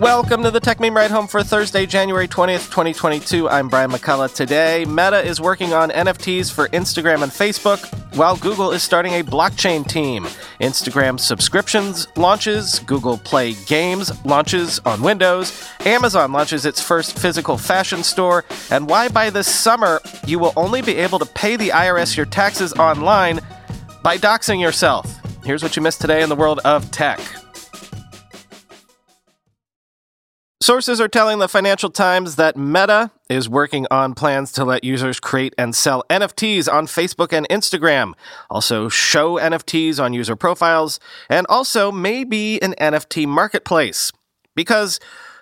Welcome to the Techmeme Ride Home for Thursday, January 20th, 2022. I'm Brian McCullough. Today, Meta is working on NFTs for Instagram and Facebook, while Google is starting a blockchain team. Instagram subscriptions launches, Google Play Games launches on Windows, Amazon launches its first physical fashion store, and why by this summer you will only be able to pay the IRS your taxes online by doxing yourself. Here's what you missed today in the world of tech. Sources are telling the Financial Times that Meta is working on plans to let users create and sell NFTs on Facebook and Instagram, also show NFTs on user profiles, and also maybe an NFT marketplace. Because,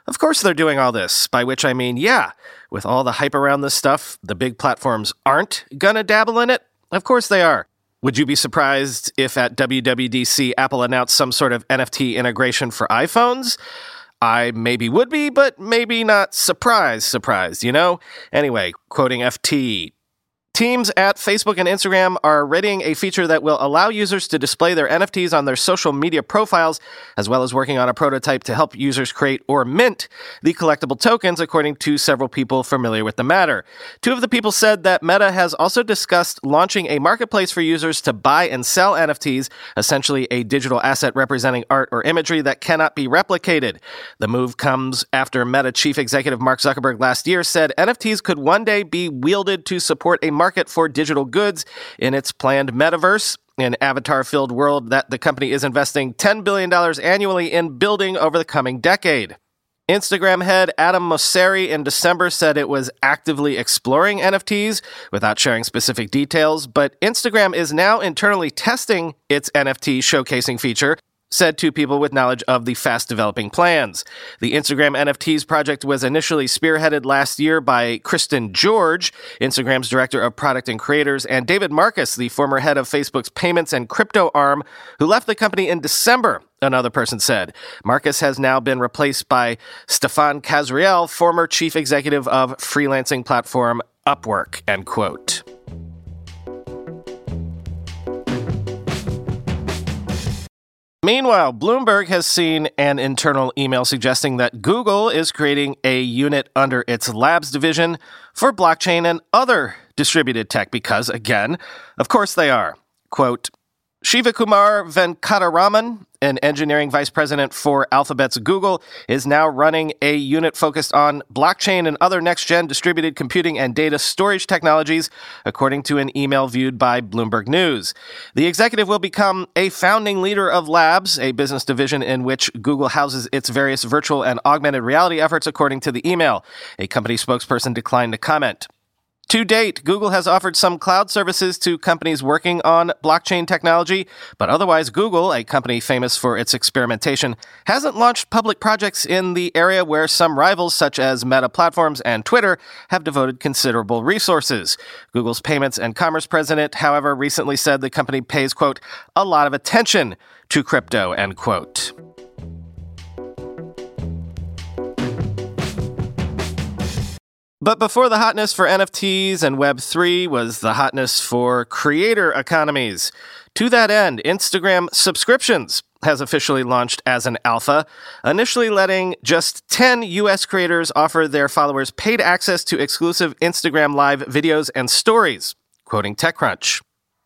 of course, they're doing all this, by which I mean, yeah, with all the hype around this stuff, the big platforms aren't gonna dabble in it? Of course they are. Would you be surprised if at WWDC Apple announced some sort of NFT integration for iPhones? I maybe would be, but maybe not surprise, surprise, you know? Anyway, quoting FT, Teams at Facebook and Instagram are readying a feature that will allow users to display their NFTs on their social media profiles, as well as working on a prototype to help users create or mint the collectible tokens, according to several people familiar with the matter. Two of the people said that Meta has also discussed launching a marketplace for users to buy and sell NFTs, essentially a digital asset representing art or imagery that cannot be replicated. The move comes after Meta chief executive Mark Zuckerberg last year said NFTs could one day be wielded to support a market for digital goods in its planned metaverse, an avatar filled world that the company is investing $10 billion annually in building over the coming decade. Instagram head Adam Mosseri in December said it was actively exploring NFTs without sharing specific details, but Instagram is now internally testing its NFT showcasing feature said to people with knowledge of the fast developing plans. The Instagram NFTs project was initially spearheaded last year by Kristen George, Instagram's director of product and creators, and David Marcus, the former head of Facebook's payments and crypto arm, who left the company in December. Another person said. Marcus has now been replaced by Stephane Kasriel, former chief executive of freelancing platform Upwork. End quote. Meanwhile, Bloomberg has seen an internal email suggesting that Google is creating a unit under its labs division for blockchain and other distributed tech because, again, of course they are. Quote, Shivakumar Venkataraman, an engineering vice president for Alphabet's Google, is now running a unit focused on blockchain and other next gen distributed computing and data storage technologies, according to an email viewed by Bloomberg News. The executive will become a founding leader of Labs, a business division in which Google houses its various virtual and augmented reality efforts, according to the email. A company spokesperson declined to comment. To date, Google has offered some cloud services to companies working on blockchain technology, but otherwise, Google, a company famous for its experimentation, hasn't launched public projects in the area where some rivals, such as Meta Platforms and Twitter, have devoted considerable resources. Google's payments and commerce president, however, recently said the company pays, quote, a lot of attention to crypto, end quote. But before the hotness for NFTs and Web3 was the hotness for creator economies. To that end, Instagram subscriptions has officially launched as an alpha, initially letting just 10 US creators offer their followers paid access to exclusive Instagram live videos and stories, quoting TechCrunch.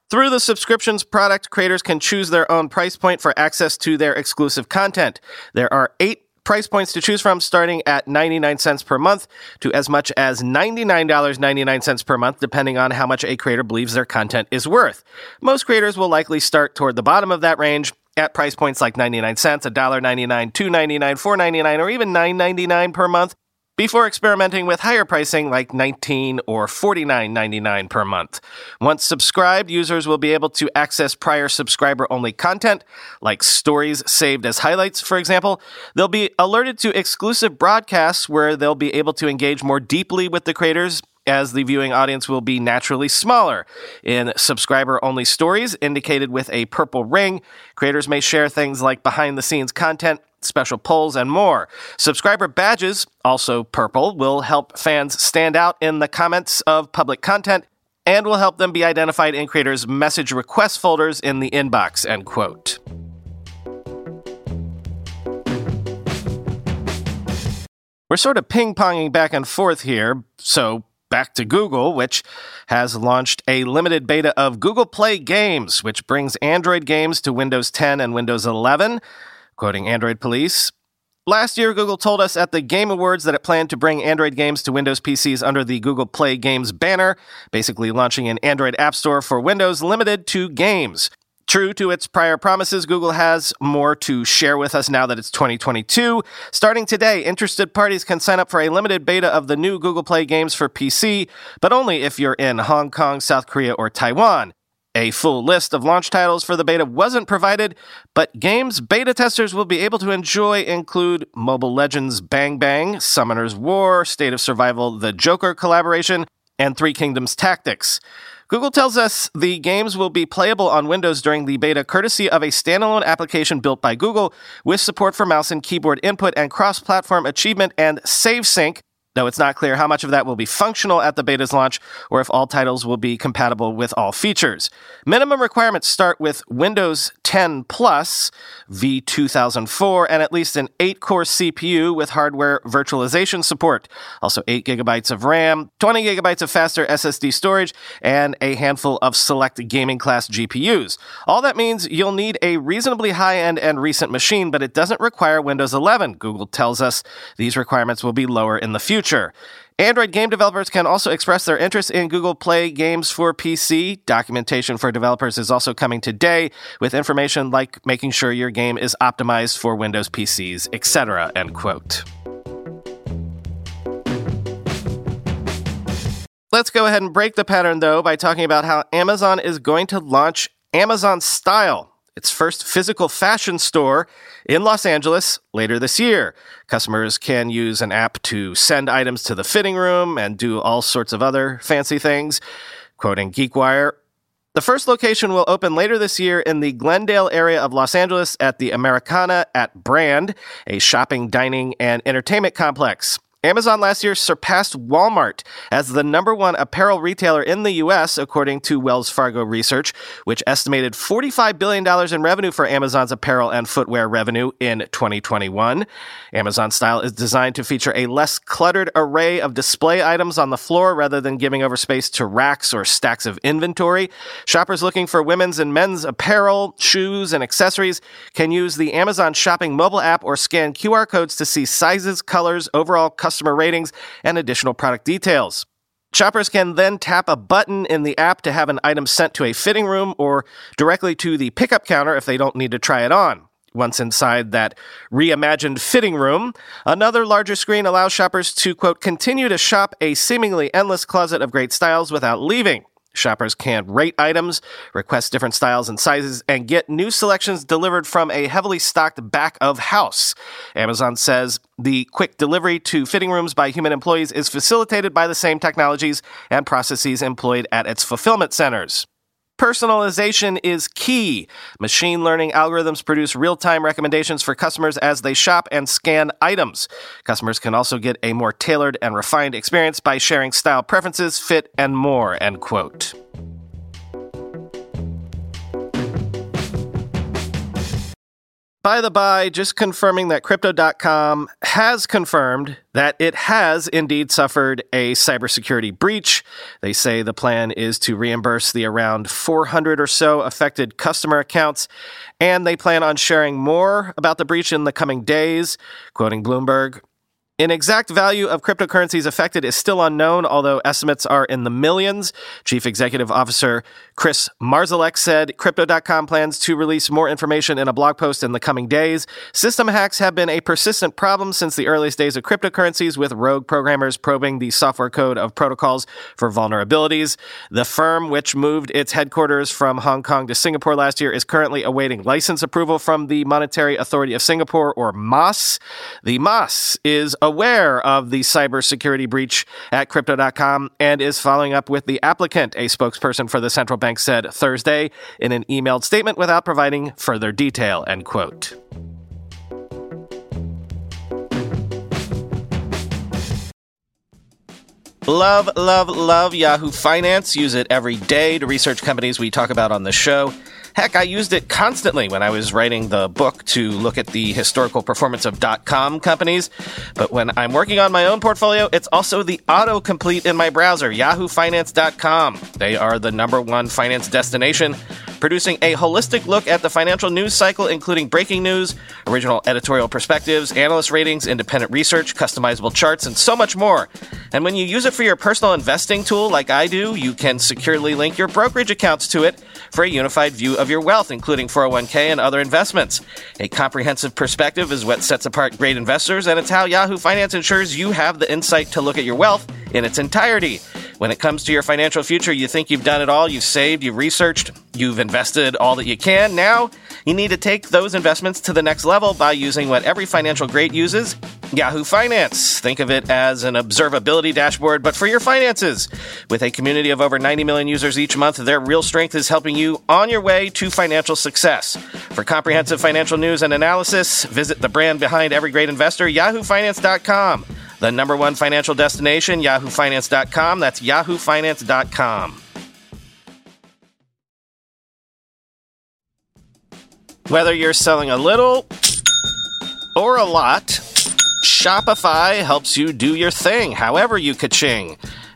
Through the subscriptions product, creators can choose their own price point for access to their exclusive content. There are eight price points to choose from starting at 99 cents per month to as much as $99.99 per month, depending on how much a creator believes their content is worth. Most creators will likely start toward the bottom of that range at price points like 99 cents, $1.99, $2.99, $4.99, or even $9.99 per month before experimenting with higher pricing like 19 or $49.99 per month. Once subscribed, users will be able to access prior subscriber only content, like stories saved as highlights, for example. They'll be alerted to exclusive broadcasts where they'll be able to engage more deeply with the creators as the viewing audience will be naturally smaller. In subscriber only stories, indicated with a purple ring, creators may share things like behind the scenes content, special polls, and more. Subscriber badges, also purple, will help fans stand out in the comments of public content and will help them be identified in creators' message request folders in the inbox, end quote. We're sort of ping ponging back and forth here, so back to Google, which has launched a limited beta of Google Play Games, which brings Android games to Windows 10 and Windows 11. Quoting Android Police, Last year, Google told us at the Game Awards that it planned to bring Android games to Windows PCs under the Google Play Games banner, basically launching an Android App Store for Windows limited to games. True to its prior promises, Google has more to share with us now that it's 2022. Starting today, interested parties can sign up for a limited beta of the new Google Play games for PC, but only if you're in Hong Kong, South Korea, or Taiwan. A full list of launch titles for the beta wasn't provided, but games beta testers will be able to enjoy include Mobile Legends Bang Bang, Summoner's War, State of Survival The Joker collaboration, and Three Kingdoms Tactics. Google tells us the games will be playable on Windows during the beta courtesy of a standalone application built by Google with support for mouse and keyboard input and cross platform achievement and save sync. Though it's not clear how much of that will be functional at the beta's launch or if all titles will be compatible with all features. Minimum requirements start with Windows 10 Plus v2004 and at least an 8 core CPU with hardware virtualization support. Also 8 gigabytes of RAM, 20 gigabytes of faster SSD storage, and a handful of select gaming class GPUs. All that means you'll need a reasonably high end and recent machine, but it doesn't require Windows 11. Google tells us these requirements will be lower in the future. Android game developers can also express their interest in Google Play games for PC. Documentation for developers is also coming today with information like making sure your game is optimized for Windows PCs, etc. End quote. Let's go ahead and break the pattern though by talking about how Amazon is going to launch Amazon Style its first physical fashion store in Los Angeles later this year. Customers can use an app to send items to the fitting room and do all sorts of other fancy things. Quoting GeekWire, the first location will open later this year in the Glendale area of Los Angeles at the Americana at Brand, a shopping, dining, and entertainment complex. Amazon last year surpassed Walmart as the number one apparel retailer in the U.S., according to Wells Fargo Research, which estimated $45 billion in revenue for Amazon's apparel and footwear revenue in 2021. Amazon Style is designed to feature a less cluttered array of display items on the floor rather than giving over space to racks or stacks of inventory. Shoppers looking for women's and men's apparel, shoes, and accessories can use the Amazon Shopping mobile app or scan QR codes to see sizes, colors, overall customer ratings, and additional product details. Shoppers can then tap a button in the app to have an item sent to a fitting room or directly to the pickup counter if they don't need to try it on. Once inside that reimagined fitting room, another larger screen allows shoppers to, quote, continue to shop a seemingly endless closet of great styles without leaving. Shoppers can rate items, request different styles and sizes, and get new selections delivered from a heavily stocked back of house. Amazon says the quick delivery to fitting rooms by human employees is facilitated by the same technologies and processes employed at its fulfillment centers. Personalization is key. Machine learning algorithms produce real time recommendations for customers as they shop and scan items. Customers can also get a more tailored and refined experience by sharing style preferences, fit, and more. End quote. By the by, just confirming that Crypto.com has confirmed that it has indeed suffered a cybersecurity breach. They say the plan is to reimburse the around 400 or so affected customer accounts, and they plan on sharing more about the breach in the coming days. Quoting Bloomberg, an exact value of cryptocurrencies affected is still unknown, although estimates are in the millions. Chief Executive Officer Chris Marszalek said Crypto.com plans to release more information in a blog post in the coming days. System hacks have been a persistent problem since the earliest days of cryptocurrencies, with rogue programmers probing the software code of protocols for vulnerabilities. The firm, which moved its headquarters from Hong Kong to Singapore last year, is currently awaiting license approval from the Monetary Authority of Singapore, or MAS. The MAS is aware of the cybersecurity breach at Crypto.com and is following up with the applicant, a spokesperson for the central bank said Thursday in an emailed statement without providing further detail. End quote. Love, love, love Yahoo Finance. Use it every day to research companies we talk about on the show. Heck, I used it constantly when I was writing the book to look at the historical performance of dot .com companies. But when I'm working on my own portfolio, it's also the autocomplete in my browser, yahoofinance.com. They are the number one finance destination producing a holistic look at the financial news cycle, including breaking news, original editorial perspectives, analyst ratings, independent research, customizable charts, and so much more. And when you use it for your personal investing tool, like I do, you can securely link your brokerage accounts to it for a unified view of your wealth, including 401k and other investments. A comprehensive perspective is what sets apart great investors, and it's how Yahoo Finance ensures you have the insight to look at your wealth in its entirety. When it comes to your financial future, you think you've done it all, you've saved, you've researched, you've invested all that you can. Now, you need to take those investments to the next level by using what every financial great uses Yahoo Finance. Think of it as an observability dashboard, but for your finances. With a community of over 90 million users each month, their real strength is helping you on your way to financial success. For comprehensive financial news and analysis, visit the brand behind every great investor, yahoofinance.com. The number one financial destination, yahoofinance.com. That's yahoofinance.com. Whether you're selling a little or a lot, Shopify helps you do your thing, however you ka-ching.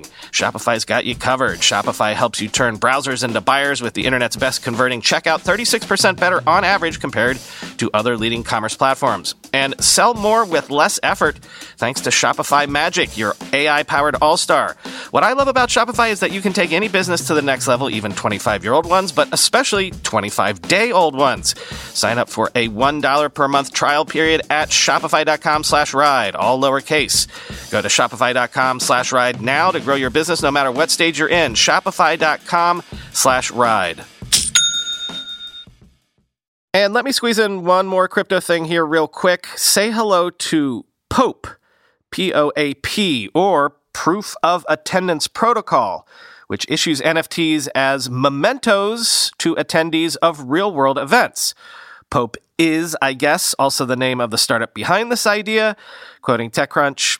Shopify's got you covered. Shopify helps you turn browsers into buyers with the internet's best converting checkout, 36% better on average compared to other leading commerce platforms. And sell more with less effort thanks to Shopify Magic, your AI powered all star. What I love about Shopify is that you can take any business to the next level, even 25 year old ones, but especially 25 day old ones. Sign up for a $1 per month trial period at shopify.com slash ride, all lowercase. Go to shopify.com slash ride now to grow your business no matter what stage you're in. Shopify.com slash ride. And let me squeeze in one more crypto thing here, real quick. Say hello to POAP, P O A P, or Proof of Attendance Protocol, which issues NFTs as mementos to attendees of real world events. POAP is, I guess, also the name of the startup behind this idea. Quoting TechCrunch,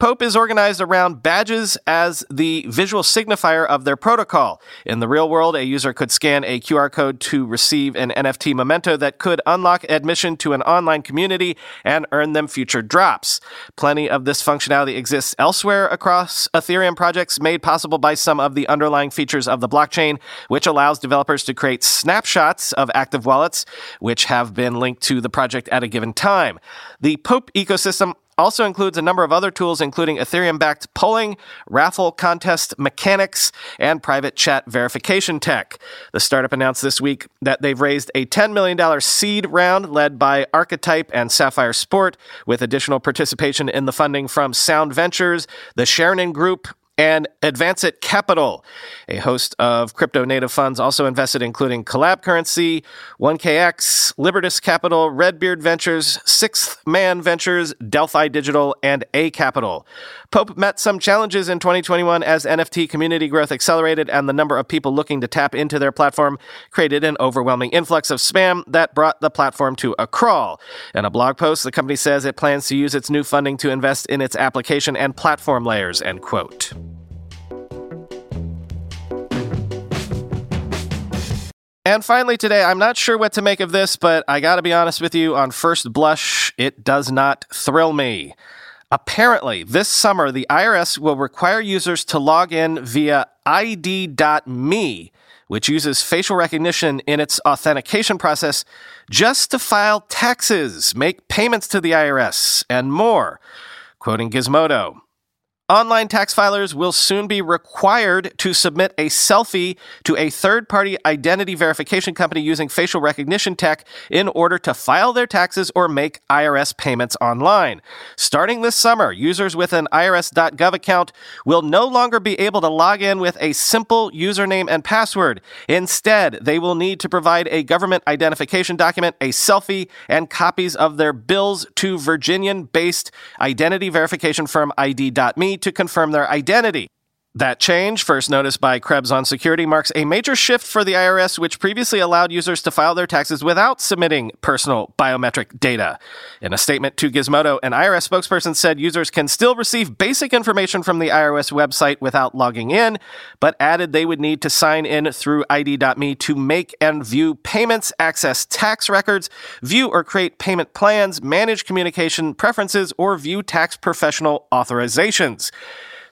Poap is organized around badges as the visual signifier of their protocol. In the real world, a user could scan a QR code to receive an NFT memento that could unlock admission to an online community and earn them future drops. Plenty of this functionality exists elsewhere across Ethereum projects, made possible by some of the underlying features of the blockchain, which allows developers to create snapshots of active wallets, which have been linked to the project at a given time. The POAP ecosystem also includes a number of other tools, including Ethereum backed polling, raffle contest mechanics, and private chat verification tech. The startup announced this week that they've raised a $10 million seed round led by Archetype and Sapphire Sport, with additional participation in the funding from Sound Ventures, the Chernin Group, and Advancit Capital. A host of crypto native funds also invested, including Collab Currency, 1KX, Libertas Capital, Redbeard Ventures, Sixth Man Ventures, Delphi Digital, and A Capital. POAP met some challenges in 2021 as NFT community growth accelerated and the number of people looking to tap into their platform created an overwhelming influx of spam that brought the platform to a crawl. In a blog post, the company says it plans to use its new funding to invest in its application and platform layers, end quote. And finally, today, I'm not sure what to make of this, but I gotta be honest with you, on first blush, it does not thrill me. Apparently, this summer, the IRS will require users to log in via ID.me, which uses facial recognition in its authentication process, just to file taxes, make payments to the IRS, and more. Quoting Gizmodo. Online tax filers will soon be required to submit a selfie to a third party identity verification company using facial recognition tech in order to file their taxes or make IRS payments online. Starting this summer, users with an IRS.gov account will no longer be able to log in with a simple username and password. Instead, they will need to provide a government identification document, a selfie, and copies of their bills to Virginian based identity verification firm ID.me to confirm their identity. That change, first noticed by Krebs on Security, marks a major shift for the IRS, which previously allowed users to file their taxes without submitting personal biometric data. In a statement to Gizmodo, an IRS spokesperson said users can still receive basic information from the IRS website without logging in, but added they would need to sign in through ID.me to make and view payments, access tax records, view or create payment plans, manage communication preferences, or view tax professional authorizations.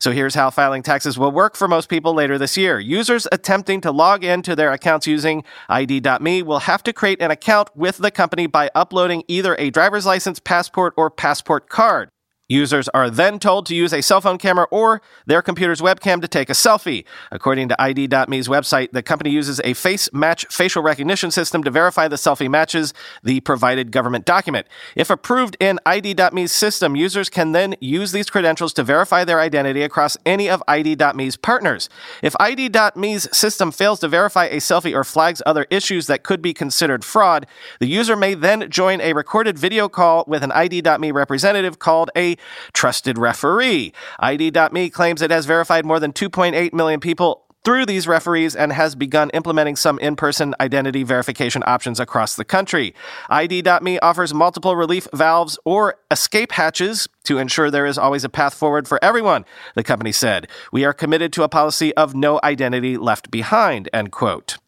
So here's how filing taxes will work for most people later this year. Users attempting to log into their accounts using ID.me will have to create an account with the company by uploading either a driver's license, passport, or passport card. Users are then told to use a cell phone camera or their computer's webcam to take a selfie. According to ID.me's website, the company uses a face match facial recognition system to verify the selfie matches the provided government document. If approved in ID.me's system, users can then use these credentials to verify their identity across any of ID.me's partners. If ID.me's system fails to verify a selfie or flags other issues that could be considered fraud, the user may then join a recorded video call with an ID.me representative called a trusted referee. ID.me claims it has verified more than 2.8 million people through these referees and has begun implementing some in person identity verification options across the country. ID.me offers multiple relief valves or escape hatches to ensure there is always a path forward for everyone, the company said. We are committed to a policy of no identity left behind, end quote.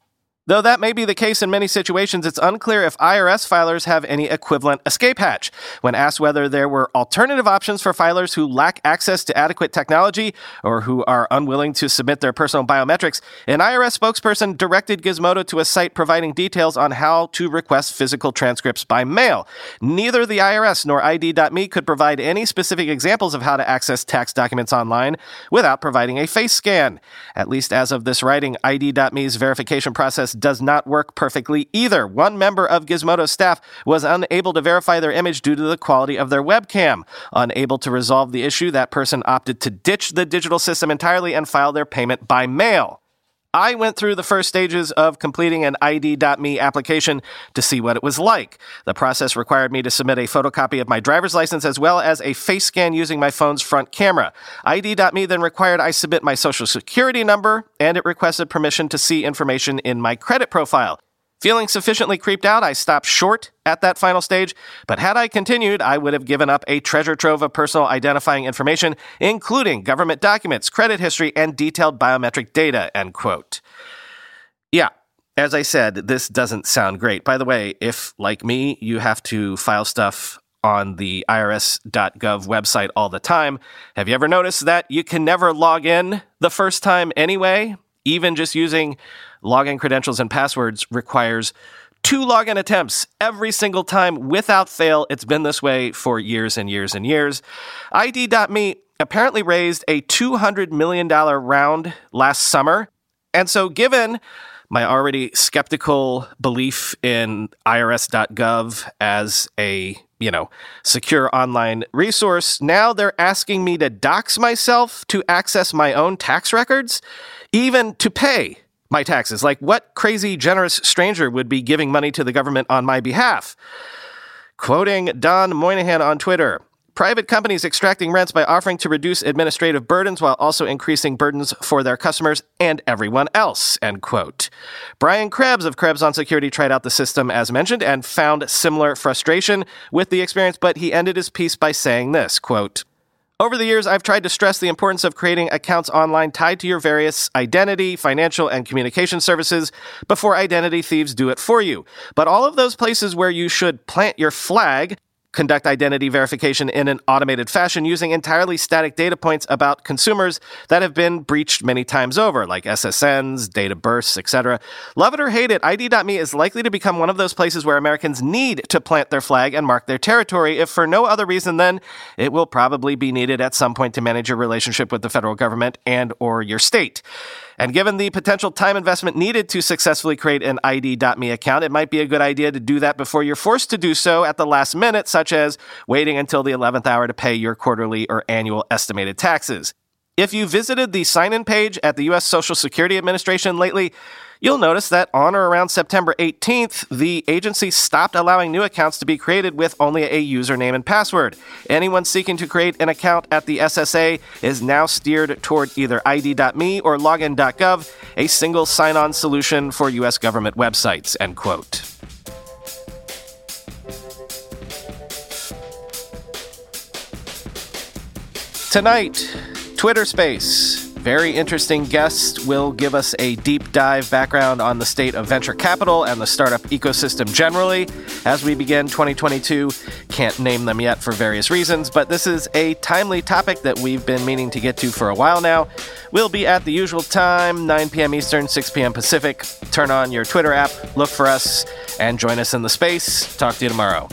Though that may be the case in many situations, it's unclear if IRS filers have any equivalent escape hatch. When asked whether there were alternative options for filers who lack access to adequate technology or who are unwilling to submit their personal biometrics, an IRS spokesperson directed Gizmodo to a site providing details on how to request physical transcripts by mail. Neither the IRS nor ID.me could provide any specific examples of how to access tax documents online without providing a face scan. At least as of this writing, ID.me's verification process does not work perfectly either. One member of Gizmodo's staff was unable to verify their image due to the quality of their webcam. Unable to resolve the issue, that person opted to ditch the digital system entirely and file their payment by mail. I went through the first stages of completing an ID.me application to see what it was like. The process required me to submit a photocopy of my driver's license as well as a face scan using my phone's front camera. ID.me then required I submit my social security number and it requested permission to see information in my credit profile. Feeling sufficiently creeped out, I stopped short at that final stage, but had I continued, I would have given up a treasure trove of personal identifying information, including government documents, credit history, and detailed biometric data, end quote. Yeah, as I said, this doesn't sound great. By the way, if, like me, you have to file stuff on the irs.gov website all the time, have you ever noticed that you can never log in the first time anyway? Even just using login credentials and passwords requires two login attempts every single time without fail. It's been this way for years and years and years. ID.me apparently raised a $200 million round last summer. And so, given my already skeptical belief in irs.gov as a you know secure online resource now they're asking me to dox myself to access my own tax records even to pay my taxes. Like, what crazy, generous stranger would be giving money to the government on my behalf? Quoting Don Moynihan on Twitter private companies extracting rents by offering to reduce administrative burdens while also increasing burdens for their customers and everyone else end quote brian krebs of krebs on security tried out the system as mentioned and found similar frustration with the experience but he ended his piece by saying this quote over the years, I've tried to stress the importance of creating accounts online tied to your various identity, financial, and communication services before identity thieves do it for you. But all of those places where you should plant your flag conduct identity verification in an automated fashion using entirely static data points about consumers that have been breached many times over, like SSNs, data bursts, etc. Love it or hate it, ID.me is likely to become one of those places where Americans need to plant their flag and mark their territory, if for no other reason than it will probably be needed at some point to manage your relationship with the federal government and or your state. And given the potential time investment needed to successfully create an ID.me account, it might be a good idea to do that before you're forced to do so at the last minute, such as waiting until the 11th hour to pay your quarterly or annual estimated taxes. If you visited the sign in page at the U.S. Social Security Administration lately, You'll notice that on or around September 18th, the agency stopped allowing new accounts to be created with only a username and password. Anyone seeking to create an account at the SSA is now steered toward either ID.me or login.gov, a single sign on solution for U.S. government websites. End quote. Tonight, Twitter Space very interesting guest will give us a deep dive background on the state of venture capital and the startup ecosystem generally as we begin 2022. Can't name them yet for various reasons, but this is a timely topic that we've been meaning to get to for a while now. We'll be at the usual time, 9 p.m. Eastern, 6 p.m. Pacific. Turn on your Twitter app, look for us, and join us in the space. Talk to you tomorrow.